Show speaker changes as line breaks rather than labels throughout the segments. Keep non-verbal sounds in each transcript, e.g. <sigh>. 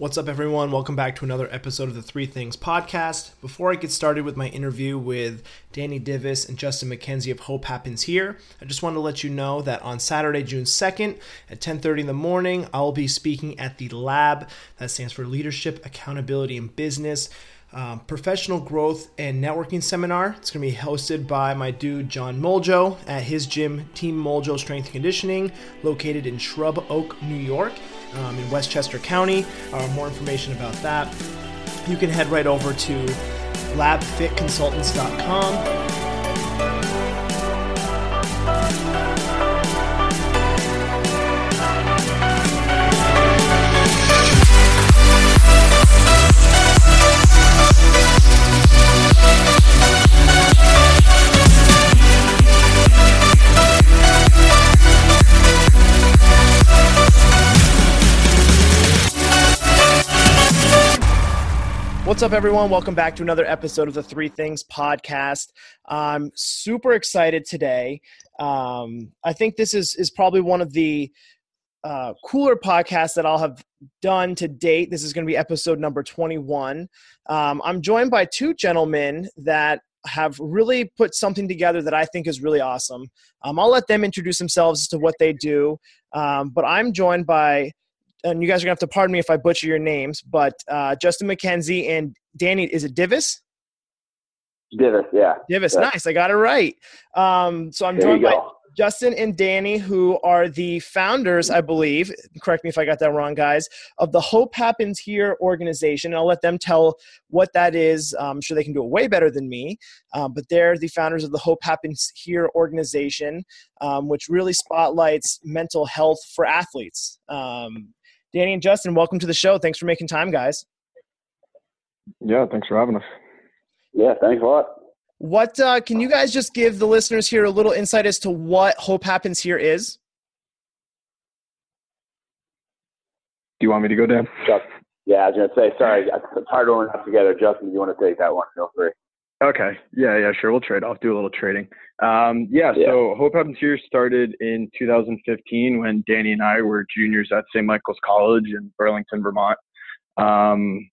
What's up, everyone? Welcome back to another episode of the Three Things podcast. Before I get started with my interview with Danny Divis and Justin McKenzie of Hope Happens Here, I just want to let you know that on Saturday, June 2nd at 10:30 in the morning, I'll be speaking at the Lab. That stands for Leadership, Accountability, and Business. Um, professional growth and networking seminar. It's going to be hosted by my dude John Moljo at his gym, Team Moljo Strength Conditioning, located in Shrub Oak, New York um, in Westchester County. Uh, more information about that, you can head right over to labfitconsultants.com. What's up, everyone? Welcome back to another episode of the Three Things podcast. I'm super excited today. Um, I think this is is probably one of the uh, cooler podcasts that I'll have done to date. This is going to be episode number 21. Um, I'm joined by two gentlemen that have really put something together that I think is really awesome. Um, I'll let them introduce themselves to what they do, um, but I'm joined by and you guys are gonna have to pardon me if I butcher your names, but uh, Justin McKenzie and Danny, is it Divis?
Divis, yeah.
Divis, yeah. nice. I got it right. Um, so I'm there joined by Justin and Danny, who are the founders, I believe, correct me if I got that wrong, guys, of the Hope Happens Here organization. And I'll let them tell what that is. I'm sure they can do it way better than me. Um, but they're the founders of the Hope Happens Here organization, um, which really spotlights mental health for athletes. Um, Danny and Justin, welcome to the show. Thanks for making time, guys.
Yeah, thanks for having us.
Yeah, thanks a lot.
What uh, can you guys just give the listeners here a little insight as to what Hope Happens here is?
Do you want me to go, Dan?
Yeah, I was gonna say sorry. It's hard rolling up together. Justin, do you want to take that one? Feel free.
Okay. Yeah, yeah, sure. We'll trade off, do a little trading. Um, yeah, yeah, so Hope Happens Here started in 2015 when Danny and I were juniors at St. Michael's College in Burlington, Vermont. Um,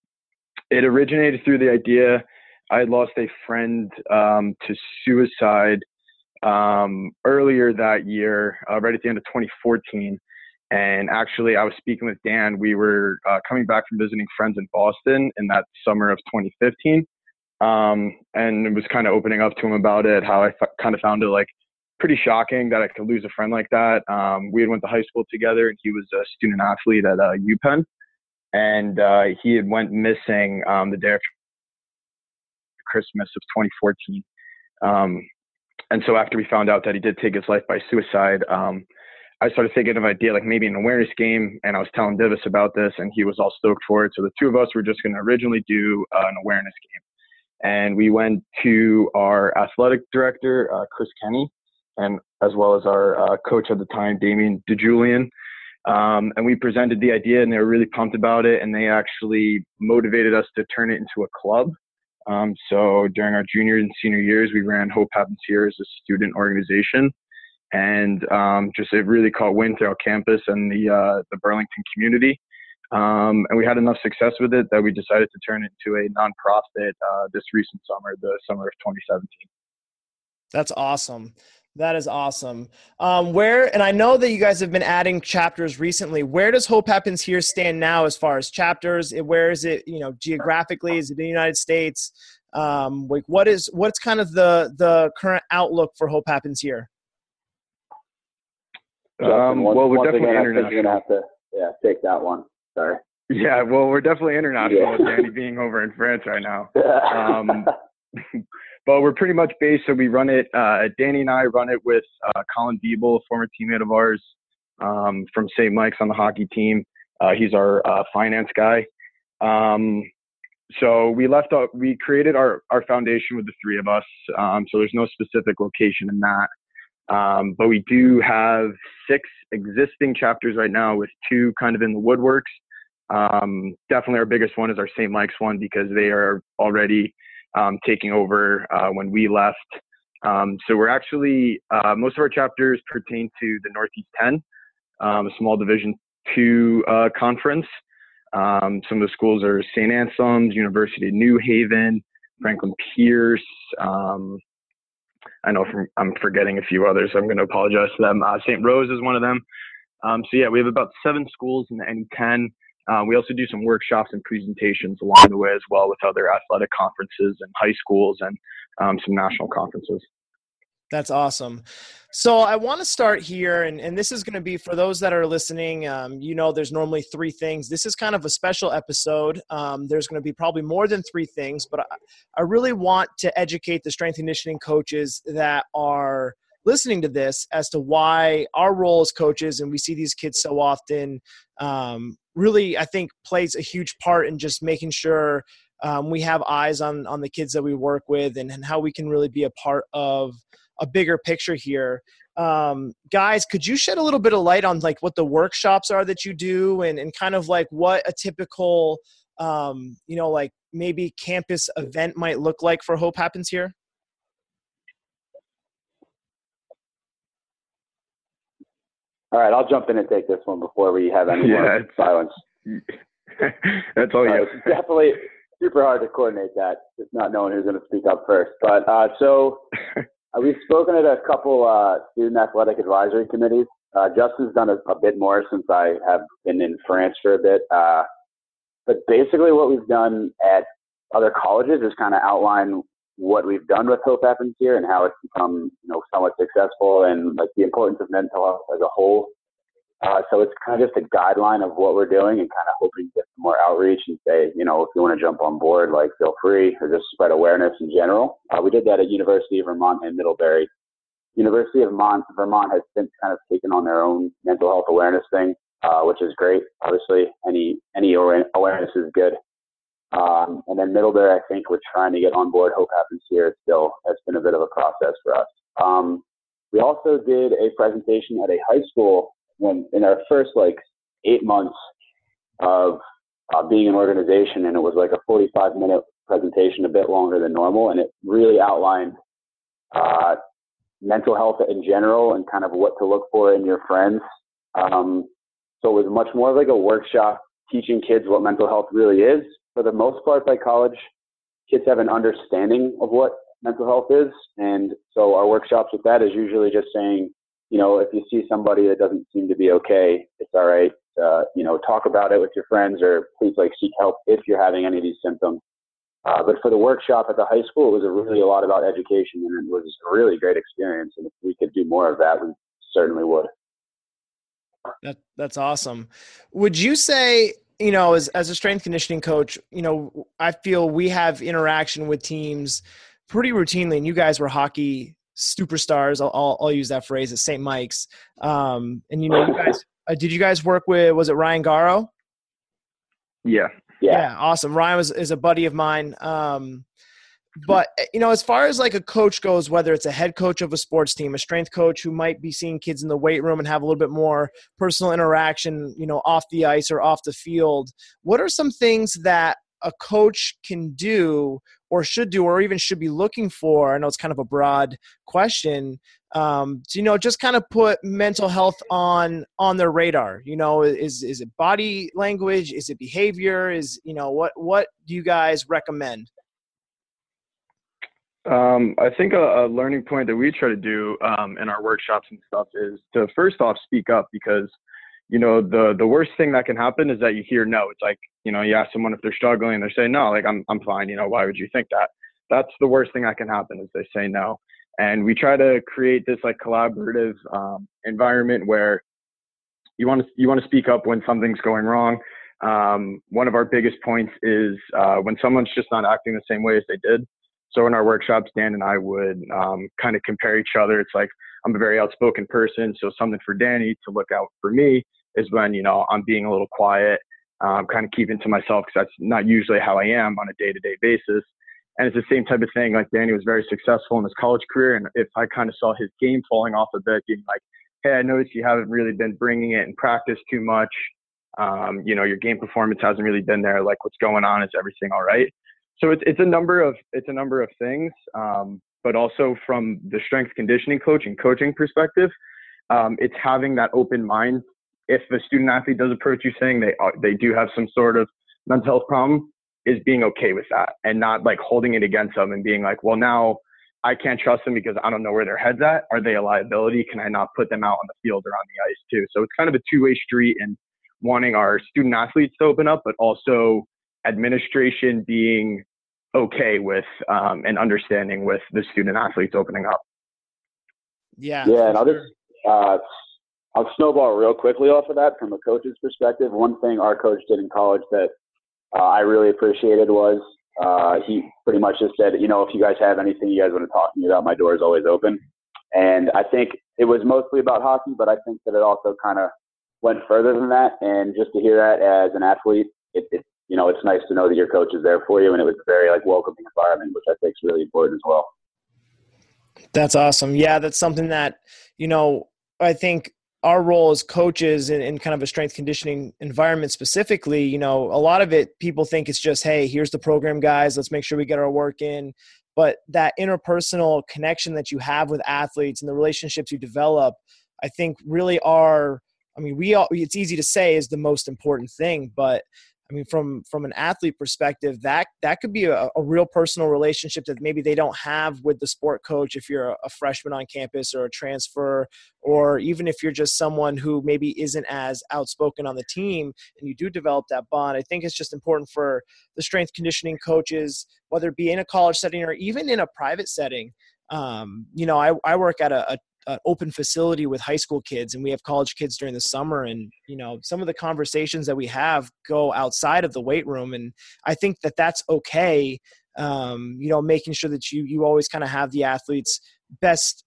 it originated through the idea I had lost a friend um, to suicide um, earlier that year, uh, right at the end of 2014. And actually, I was speaking with Dan. We were uh, coming back from visiting friends in Boston in that summer of 2015 um, and it was kind of opening up to him about it, how I f- kind of found it like pretty shocking that I could lose a friend like that. Um, we had went to high school together, and he was a student athlete at uh, UPenn, and uh, he had went missing um, the day after Christmas of 2014. Um, and so after we found out that he did take his life by suicide, um, I started thinking of an idea like maybe an awareness game, and I was telling Divis about this, and he was all stoked for it. So the two of us were just going to originally do uh, an awareness game and we went to our athletic director, uh, Chris Kenny, and as well as our uh, coach at the time, Damian DiGiulian. Um, and we presented the idea, and they were really pumped about it. And they actually motivated us to turn it into a club. Um, so during our junior and senior years, we ran Hope Happens Here as a student organization, and um, just it really caught wind throughout campus and the uh, the Burlington community. Um, and we had enough success with it that we decided to turn it into a nonprofit uh, this recent summer, the summer of 2017.
That's awesome. That is awesome. Um, where and I know that you guys have been adding chapters recently. Where does Hope Happens here stand now as far as chapters? Where is it? You know, geographically, is it in the United States? Um, like, what is what's kind of the the current outlook for Hope Happens here?
Um, well, we're definitely international. You're gonna have to yeah take that one. Sorry.
Yeah, well, we're definitely international yeah. with Danny being over in France right now. <laughs> Um, but we're pretty much based. So we run it. Uh, Danny and I run it with uh, Colin a former teammate of ours um, from St. Mike's on the hockey team. Uh, he's our uh, finance guy. Um, so we left out. We created our our foundation with the three of us. Um, so there's no specific location in that. Um, but we do have six existing chapters right now with two kind of in the woodworks. Um, definitely our biggest one is our St. Mike's one because they are already um, taking over uh, when we left. Um, so we're actually, uh, most of our chapters pertain to the Northeast 10, um, a small Division two uh, conference. Um, some of the schools are St. Anselm's, University of New Haven, Franklin Pierce. Um, I know from, I'm forgetting a few others, so I'm going to apologize to them. Uh, St. Rose is one of them. Um, so yeah, we have about seven schools in the NE10. Uh, we also do some workshops and presentations along the way as well with other athletic conferences and high schools and um, some national conferences.
That's awesome. So I want to start here, and, and this is going to be for those that are listening. Um, you know, there's normally three things. This is kind of a special episode. Um, there's going to be probably more than three things, but I, I really want to educate the strength conditioning coaches that are listening to this as to why our role as coaches, and we see these kids so often, um, really, I think, plays a huge part in just making sure um, we have eyes on on the kids that we work with and, and how we can really be a part of a bigger picture here. Um, guys could you shed a little bit of light on like what the workshops are that you do and, and kind of like what a typical um, you know like maybe campus event might look like for hope happens here
all right i'll jump in and take this one before we have any yeah, more silence <laughs>
that's all you
right, definitely super hard to coordinate that just not knowing who's going to speak up first but uh, so <laughs> Uh, we've spoken at a couple uh, student athletic advisory committees. Uh, Justin's done a, a, bit more since I have been in France for a bit. Uh, but basically, what we've done at other colleges is kind of outline what we've done with Hope Happens here and how it's become, you know, somewhat successful and like the importance of mental health as a whole uh, so it's kind of just a guideline of what we're doing and kind of hoping to get some more outreach and say, you know, if you want to jump on board, like feel free or just spread awareness in general. Uh, we did that at University of Vermont and Middlebury. University of Vermont, Vermont has since kind of taken on their own mental health awareness thing, uh, which is great. Obviously, any any awareness is good. Um, and then Middlebury, I think we're trying to get on board. Hope happens here. Still, it's been a bit of a process for us. Um, we also did a presentation at a high school when in our first like eight months of uh, being an organization, and it was like a 45 minute presentation, a bit longer than normal, and it really outlined uh, mental health in general and kind of what to look for in your friends. Um, so it was much more like a workshop teaching kids what mental health really is. For the most part, by college, kids have an understanding of what mental health is, and so our workshops with that is usually just saying, you know, if you see somebody that doesn't seem to be okay, it's all right. Uh, you know, talk about it with your friends or please like seek help if you're having any of these symptoms. Uh, but for the workshop at the high school, it was a really a lot about education and it was a really great experience. And if we could do more of that, we certainly would.
That that's awesome. Would you say, you know, as as a strength conditioning coach, you know, I feel we have interaction with teams pretty routinely, and you guys were hockey superstars. I'll, I'll, I'll use that phrase at St. Mike's. Um, and you know, you guys, uh, did you guys work with? Was it Ryan Garo?
Yeah.
Yeah. yeah awesome. Ryan was is a buddy of mine. Um, but eh, you know, as far as like a coach goes, whether it's a head coach of a sports team, a strength coach who might be seeing kids in the weight room and have a little bit more personal interaction, you know, off the ice or off the field, what are some things that a coach can do or should do or even should be looking for? I know it's kind of a broad question um, to, you know just kind of put mental health on on their radar you know is is it body language? Is it behavior? Is you know what what do you guys recommend
um, I think a, a, learning point that we try to do um, in our workshops and stuff is to first off speak up because you know, the the worst thing that can happen is that you hear no. It's like, you know, you ask someone if they're struggling and they're saying no, like I'm I'm fine, you know, why would you think that? That's the worst thing that can happen is they say no. And we try to create this like collaborative um, environment where you want to you want to speak up when something's going wrong. Um, one of our biggest points is uh, when someone's just not acting the same way as they did. So in our workshops, Dan and I would um, kind of compare each other. It's like I'm a very outspoken person, so something for Danny to look out for me is when you know I'm being a little quiet, um, kind of keeping to myself because that's not usually how I am on a day-to-day basis. And it's the same type of thing. Like Danny was very successful in his college career, and if I kind of saw his game falling off a bit, being like, "Hey, I noticed you haven't really been bringing it in practice too much. Um, you know, your game performance hasn't really been there. Like, what's going on? Is everything all right?" So it's it's a number of it's a number of things, um, but also from the strength conditioning coach and coaching perspective, um, it's having that open mind if the student athlete does approach you saying they are, they do have some sort of mental health problem, is being okay with that and not like holding it against them and being like, well, now I can't trust them because I don't know where their head's at. Are they a liability? Can I not put them out on the field or on the ice too? So it's kind of a two way street and wanting our student athletes to open up, but also administration being okay with um, and understanding with the student athletes opening up.
Yeah.
Yeah, and I'll just uh, I'll snowball real quickly off of that from a coach's perspective. One thing our coach did in college that uh, I really appreciated was uh, he pretty much just said, you know, if you guys have anything you guys want to talk to me about, my door is always open. And I think it was mostly about hockey, but I think that it also kind of went further than that. And just to hear that as an athlete, it, it, you know, it's nice to know that your coach is there for you, and it was a very like welcoming environment, which I think is really important as well.
That's awesome. Yeah, that's something that you know I think our role as coaches in, in, kind of a strength conditioning environment specifically, you know, a lot of it people think it's just, hey, here's the program, guys. Let's make sure we get our work in. But that interpersonal connection that you have with athletes and the relationships you develop, I think really are. I mean, we all, it's easy to say is the most important thing, but I mean, from from an athlete perspective, that that could be a, a, real personal relationship that maybe they don't have with the sport coach if you're a, freshman on campus or a transfer, or even if you're just someone who maybe isn't as outspoken on the team, and you do develop that bond. I think it's just important for the strength conditioning coaches, whether it be in a college setting or even in a private setting. Um, you know, I, I work at a, a an open facility with high school kids and we have college kids during the summer and you know some of the conversations that we have go outside of the weight room and i think that that's okay um, you know making sure that you you always kind of have the athletes best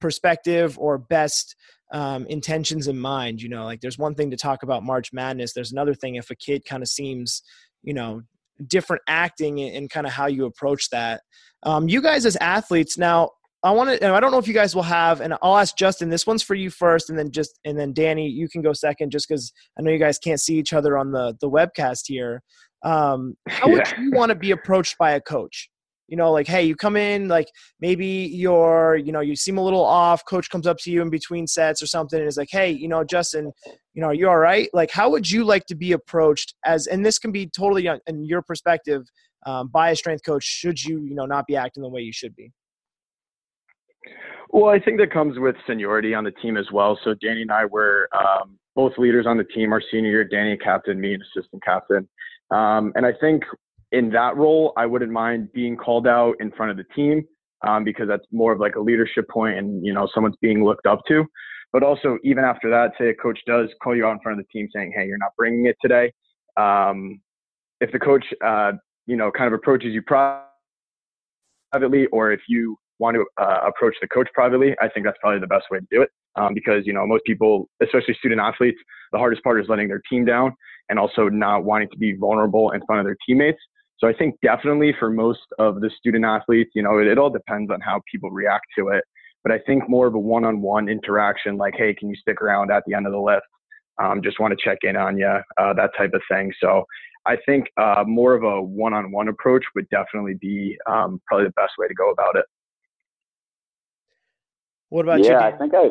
perspective or best um, intentions in mind you know like there's one thing to talk about march madness there's another thing if a kid kind of seems you know different acting and kind of how you approach that. Um, you guys as athletes now I want to, and I don't know if you guys will have, and I'll ask Justin. This one's for you first, and then just, and then Danny, you can go second, just because I know you guys can't see each other on the the webcast here. Um, how yeah. would you want to be approached by a coach? You know, like, hey, you come in, like maybe you're, you know, you seem a little off. Coach comes up to you in between sets or something, and is like, hey, you know, Justin, you know, are you all right? Like, how would you like to be approached as? And this can be totally in your perspective um, by a strength coach. Should you, you know, not be acting the way you should be?
Well, I think that comes with seniority on the team as well. So Danny and I were um, both leaders on the team. Our senior year, Danny captain, me an assistant captain. Um, and I think in that role, I wouldn't mind being called out in front of the team um, because that's more of like a leadership point and you know someone's being looked up to. But also, even after that, say a coach does call you out in front of the team saying, "Hey, you're not bringing it today." Um, if the coach, uh, you know, kind of approaches you privately, or if you want to uh, approach the coach privately, I think that's probably the best way to do it. Um, because you know most people, especially student athletes, the hardest part is letting their team down and also not wanting to be vulnerable in front of their teammates. So I think definitely for most of the student athletes, you know, it, it all depends on how people react to it. But I think more of a one-on-one interaction, like, hey, can you stick around at the end of the lift? Um, just want to check in on you, uh, that type of thing. So I think uh, more of a one-on-one approach would definitely be um, probably the best way to go about it.
What about
yeah,
you?
Yeah, I think I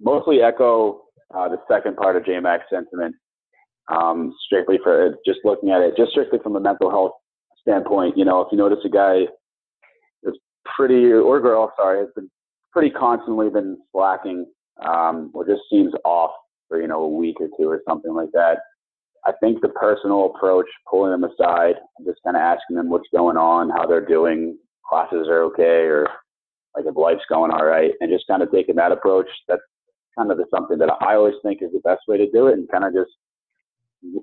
mostly echo uh, the second part of JMac's sentiment. Um, strictly for just looking at it, just strictly from a mental health standpoint. You know, if you notice a guy is pretty or girl, sorry, has been pretty constantly been slacking, um, or just seems off for you know a week or two or something like that. I think the personal approach, pulling them aside, and just kind of asking them what's going on, how they're doing, classes are okay, or like if life's going all right, and just kind of taking that approach. That's kind of the, something that I always think is the best way to do it, and kind of just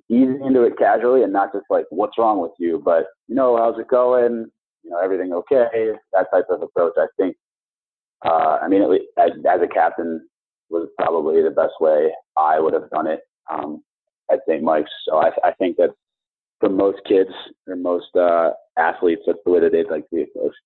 ease into it casually, and not just like what's wrong with you, but you know how's it going, you know everything okay, that type of approach. I think. Uh, I mean, as, as a captain, was probably the best way I would have done it um, at St. Mike's. So I, I think that for most kids or most uh, athletes, that's the way that they'd like to be approached.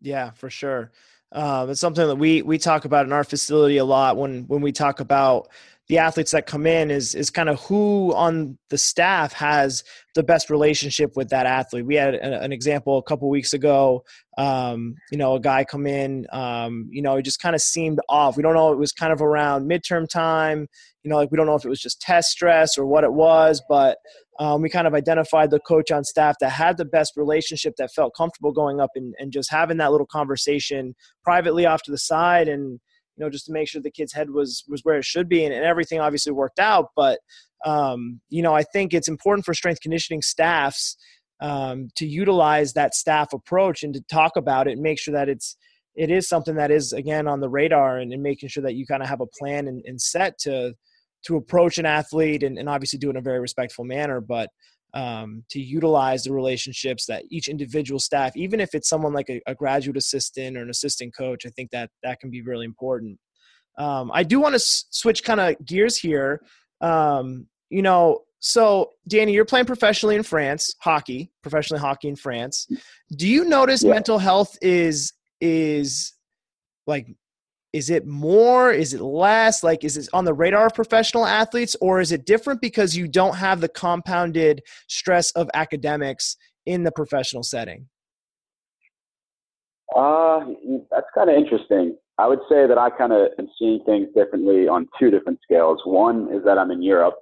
Yeah, for sure. Um, it's something that we we talk about in our facility a lot when when we talk about the athletes that come in is is kind of who on the staff has the best relationship with that athlete. We had a, an example a couple weeks ago. Um, you know, a guy come in. Um, you know, he just kind of seemed off. We don't know. It was kind of around midterm time. You know, like we don't know if it was just test stress or what it was, but um, we kind of identified the coach on staff that had the best relationship, that felt comfortable going up and, and just having that little conversation privately off to the side and you know, just to make sure the kid's head was was where it should be, and, and everything obviously worked out. But um, you know, I think it's important for strength conditioning staffs um, to utilize that staff approach and to talk about it and make sure that it's it is something that is again on the radar and, and making sure that you kind of have a plan and, and set to to approach an athlete and, and obviously do it in a very respectful manner but um, to utilize the relationships that each individual staff, even if it's someone like a, a, graduate assistant or an assistant coach, I think that that can be really important. Um, I do want to s- switch kind of gears here. Um, you know, so Danny, you're playing professionally in France, hockey, professionally hockey in France. Do you notice yeah. mental health is is like is it more? Is it less? Like is it on the radar of professional athletes or is it different because you don't have the compounded stress of academics in the professional setting?
Uh that's kind of interesting. I would say that i kind of am seeing things differently on two different scales. One is that i'm in europe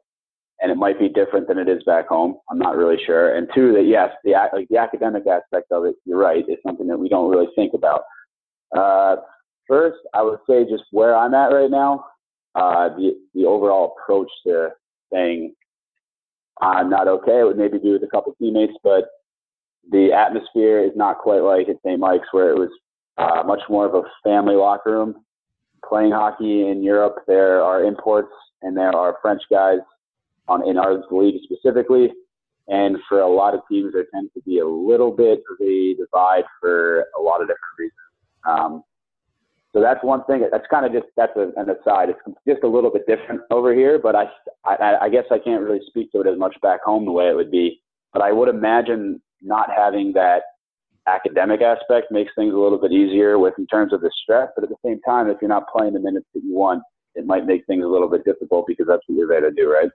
and it might be different than it is back home. I'm not really sure. And two that yes the like the academic aspect of it you're right is something that we don't really think about. Uh, First, I would say just where I'm at right now, uh, the the overall approach to saying I'm not okay. It would maybe be with a couple teammates, but the atmosphere is not quite like at St. Mike's, where it was uh, much more of a family locker room. Playing hockey in Europe, there are imports and there are French guys on in our league specifically. And for a lot of teams, there tends to be a little bit of a divide for a lot of different reasons. Um, so that's one thing. That's kind of just that's a, an aside. It's just a little bit different over here, but I, I I guess I can't really speak to it as much back home the way it would be. But I would imagine not having that academic aspect makes things a little bit easier with in terms of the stress. But at the same time, if you're not playing the minutes that you want, it might make things a little bit difficult because that's what you're there to do, right?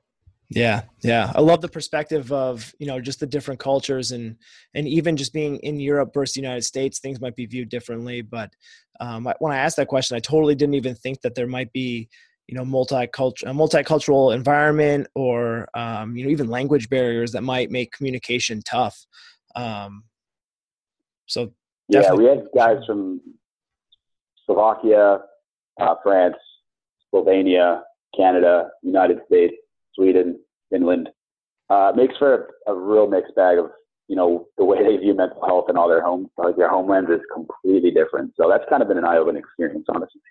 Yeah, yeah. I love the perspective of, you know, just the different cultures and and even just being in Europe versus the United States, things might be viewed differently. But um, when I asked that question, I totally didn't even think that there might be, you know, multicultural a multicultural environment or um, you know, even language barriers that might make communication tough. Um, so
yeah, we had guys from Slovakia, uh, France, Slovenia, Canada, United States Sweden, Finland. Uh, makes for a, a, real mixed bag of, you know, the way they view mental health and all their home, like their homelands is completely different. So that's kind of been an eye-opening experience, honestly.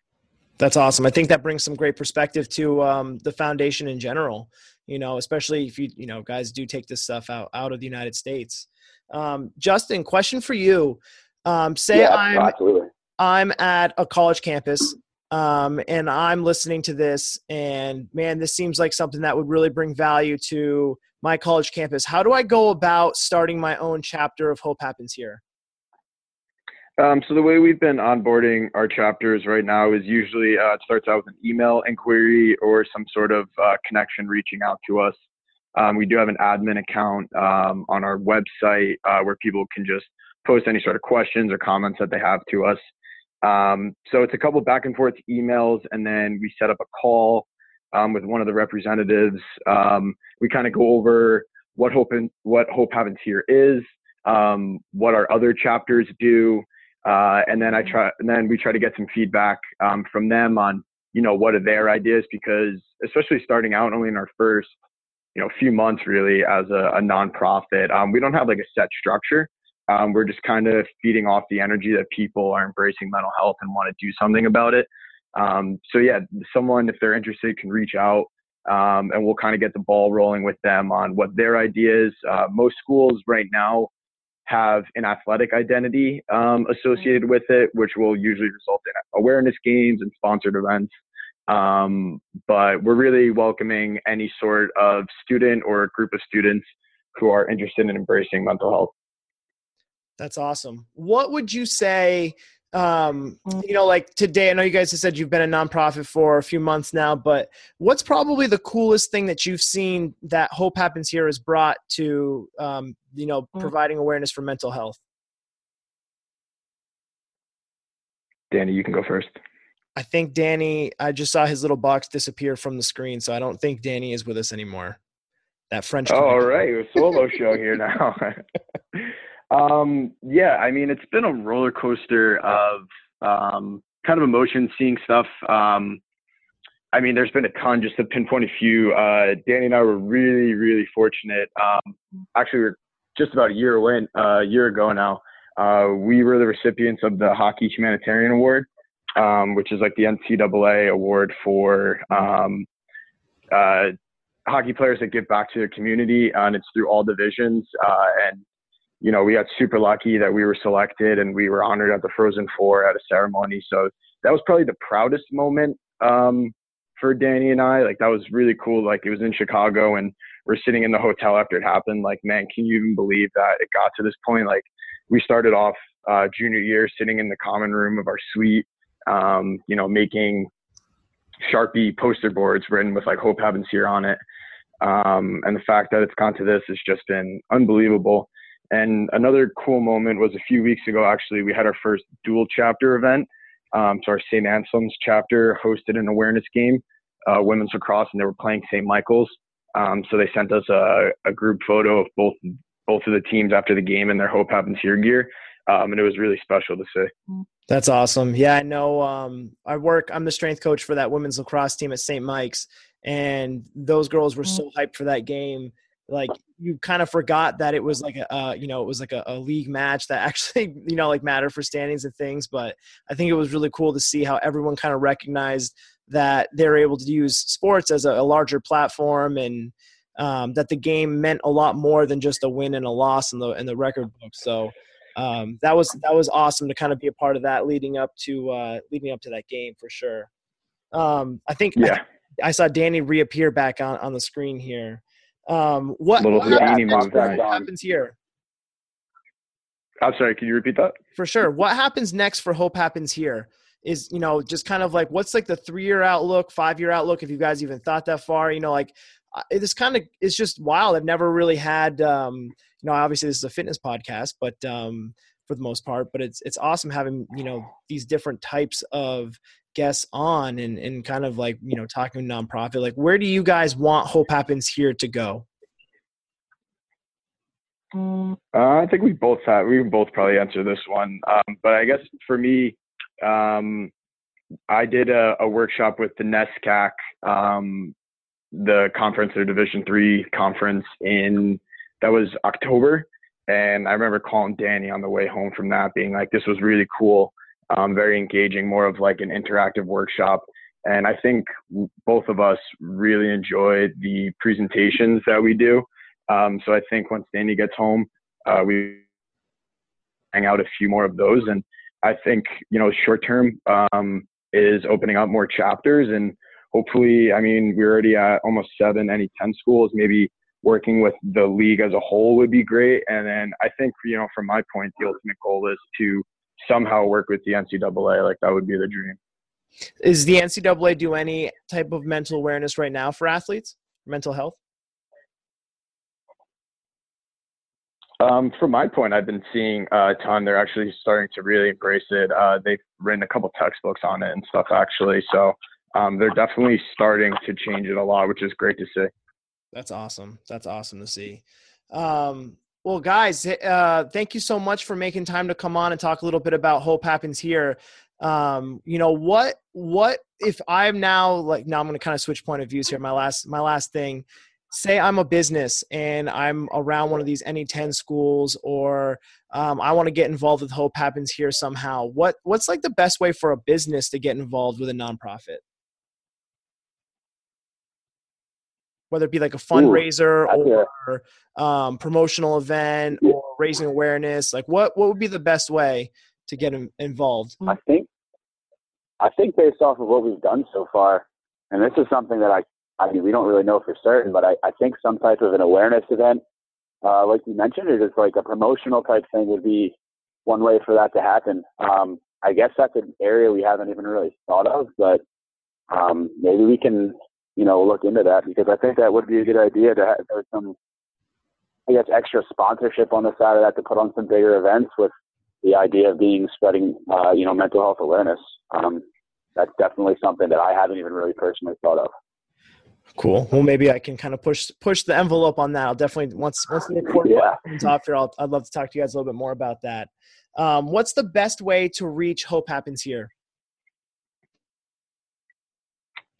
That's awesome. I think that brings some great perspective to um, the foundation in general. You know, especially if you you know guys do take this stuff out out of the United States. Um, Justin, question for you. Um, say yeah, I'm absolutely. I'm at a college campus um, and I'm listening to this, and man, this seems like something that would really bring value to my college campus. How do I go about starting my own chapter of Hope Happens Here?
Um, so the way we've been onboarding our chapters right now is usually uh, it starts out with an email inquiry or some sort of uh, connection reaching out to us. Um, we do have an admin account um, on our website uh, where people can just post any sort of questions or comments that they have to us. Um, so it's a couple back and forth emails, and then we set up a call um, with one of the representatives. Um, we kind of go over what Hope what Hope Happens Here is, um, what our other chapters do, uh, and then I try and then we try to get some feedback um, from them on you know what are their ideas because especially starting out only in our first you know few months really as a, a nonprofit, um, we don't have like a set structure. Um, we're just kind of feeding off the energy that people are embracing mental health and want to do something about it. Um, so yeah, someone if they're interested can reach out, um, and we'll kind of get the ball rolling with them on what their ideas. Uh, most schools right now have an athletic identity um, associated with it, which will usually result in awareness games and sponsored events. Um, but we're really welcoming any sort of student or group of students who are interested in embracing mental health.
That's awesome. What would you say um, you know, like today, I know you guys have said you've been a nonprofit for a few months now, but what's probably the coolest thing that you've seen that Hope Happens Here has brought to, um, you know, mm. providing awareness for mental health?
Danny, you can go first.
I think Danny, I just saw his little box disappear from the screen, so I don't think Danny is with us anymore. That French.
Oh, all right, a solo show here now. <laughs> um, yeah, I mean, it's been a roller coaster of um, kind of emotions, seeing stuff. Um, I mean, there's been a ton. Just to pinpoint a few, uh, Danny and I were really, really fortunate. Um, actually, we are just about a year away, uh, a year ago now. Uh, we were the recipients of the Hockey Humanitarian Award, um, which is like the NCAA award for um, uh, hockey players that give back to their community, and it's through all divisions. Uh, and you know, we got super lucky that we were selected, and we were honored at the Frozen Four at a ceremony. So that was probably the proudest moment um, for Danny and I. Like that was really cool. Like it was in Chicago, and we're sitting in the hotel after it happened. Like, man, can you even believe that it got to this point? Like we started off uh, junior year sitting in the common room of our suite, um, you know, making Sharpie poster boards written with like Hope Happens Here on it. Um, and the fact that it's gone to this has just been unbelievable. And another cool moment was a few weeks ago, actually, we had our first dual chapter event. Um, so our St. Anselm's chapter hosted an awareness game, uh, women's lacrosse, and they were playing St. Michael's. Um, so they sent us a, a, group photo of both both of the teams after the game in their Hope Happens Here gear, um, and it was really special to see.
That's awesome. Yeah, I know. Um, I work. I'm the strength coach for that women's lacrosse team at St. Mike's, and those girls were so hyped for that game. Like you kind of forgot that it was like a, uh, you know, it was like a, a, league match that <laughs> actually, you know, like mattered for standings and things. But I think it was really cool to see how everyone kind of recognized that they're able to use sports as a, a larger platform and um, that the game meant a lot more than just a win and a loss in the in the record book. So um, that was that was awesome to kind of be a part of that leading up to uh, leading up to that game for sure. Um, I think
yeah.
I, I, saw Danny reappear back on, on the screen here. Um, what, what, happens, here?
I'm sorry, can you repeat that?
For sure. What happens next for Hope Happens here? Is you know just kind of like what's like the three year outlook, five year outlook? If you guys even thought that far, you know, like it's kind of it's just wild. I've never really had um, you know obviously this is a fitness podcast, but um, for the most part, but it's it's awesome having you know these different types of guests on and and kind of like you know talking nonprofit. Like where do you guys want Hope Happens here to go?
Uh, I think we both have we both probably answer this one, um, but I guess for me, um, I did a, a, workshop with the NESCAC um, the conference or Division three conference in that was October, and I remember calling Danny on the way home from that, being like, "This was really cool, um, very engaging, more of like an interactive workshop." And I think both of us really enjoy the presentations that we do. Um, so I think once Danny gets home, uh, we hang out a few more of those. And I think you know, short term um, is opening up more chapters and hopefully, I mean, we're already at almost seven, any 10 schools, maybe working with the league as a whole would be great. And then I think, you know, from my point, the ultimate goal is to somehow work with the NCAA. Like that would be the dream.
Is the NCAA do any type of mental awareness right now for athletes, mental health?
Um, from my point, I've been seeing a ton. They're actually starting to really embrace it. Uh, they've written a couple textbooks on it and stuff, actually. So um, they're definitely starting to change it a lot, which is great to see.
That's awesome. That's awesome to see. Um, well, guys, uh, thank you so much for making time to come on and talk a little bit about Hope Happens here. Um, you know what? What if I'm now like now I'm going to kind of switch point of views here. My last my last thing. Say I'm a business and I'm around one of these NE10 schools, or um, I want to get involved with Hope Happens here somehow. What what's like the best way for a business to get involved with a nonprofit? Whether it be like a fundraiser Ooh, or um, promotional event yeah. or raising awareness? Like, what what would be the best way to get involved?
I think, I think based off of what we've done so far, and this is something that I, I mean, we don't really know for certain, but I, I think some type of an awareness event, uh, like you mentioned, it is like a promotional type thing would be one way for that to happen. Um, I guess that's an area we haven't even really thought of, but um, maybe we can, you know, look into that because I think that would be a good idea to have some, I guess, extra sponsorship on the side of that to put on some bigger events with the idea of being spreading, uh, you know, mental health awareness. Um, that's definitely something that I haven't even really personally thought of.
Cool. Well, maybe I can kind of push push the envelope on that. I'll definitely once once the recording yeah. comes off here, I'll, I'd love to talk to you guys a little bit more about that. Um, what's the best way to reach Hope Happens Here?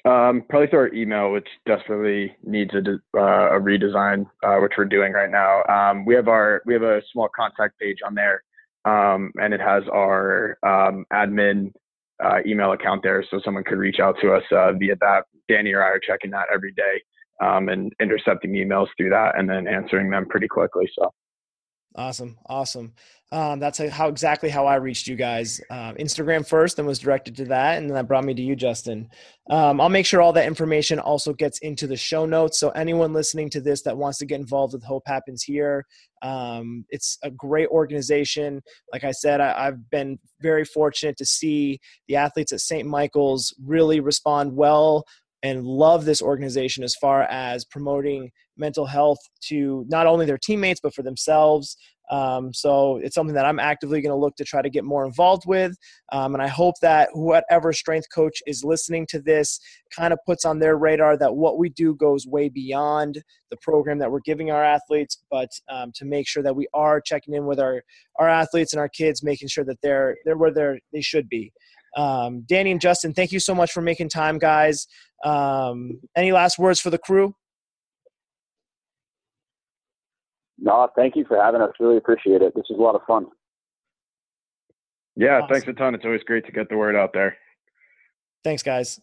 Um, probably through our email, which desperately needs a, uh, a redesign, uh, which we're doing right now. Um, we have our we have a small contact page on there, um, and it has our um, admin uh, email account there, so someone could reach out to us uh, via that. Danny or I are checking that every day um, and intercepting emails through that, and then answering them pretty quickly. So
awesome, awesome. Um, that's how exactly how I reached you guys. Uh, Instagram first, then was directed to that, and then that brought me to you, Justin. Um, I'll make sure all that information also gets into the show notes. So anyone listening to this that wants to get involved with Hope Happens Here, um, it's a great organization. Like I said, I, I've been very fortunate to see the athletes at St. Michael's really respond well and love this organization as far as promoting mental health to not only their teammates but for themselves um, so it's something that I'm actively going to look to try to get more involved with. Um, and I hope that whatever strength coach is listening to this kind of puts on their radar that what we do goes way beyond the program that we're giving our athletes, but um, to make sure that we are checking in with our, our athletes and our kids, making sure that they're, they're where they're, they should be. Um, Danny and Justin, thank you so much for making time, guys. Um, any last words for the crew?
No, thank you for having us. Really appreciate it. This is a lot of fun.
Yeah, awesome. thanks a ton. It's always great to get the word out there.
Thanks, guys.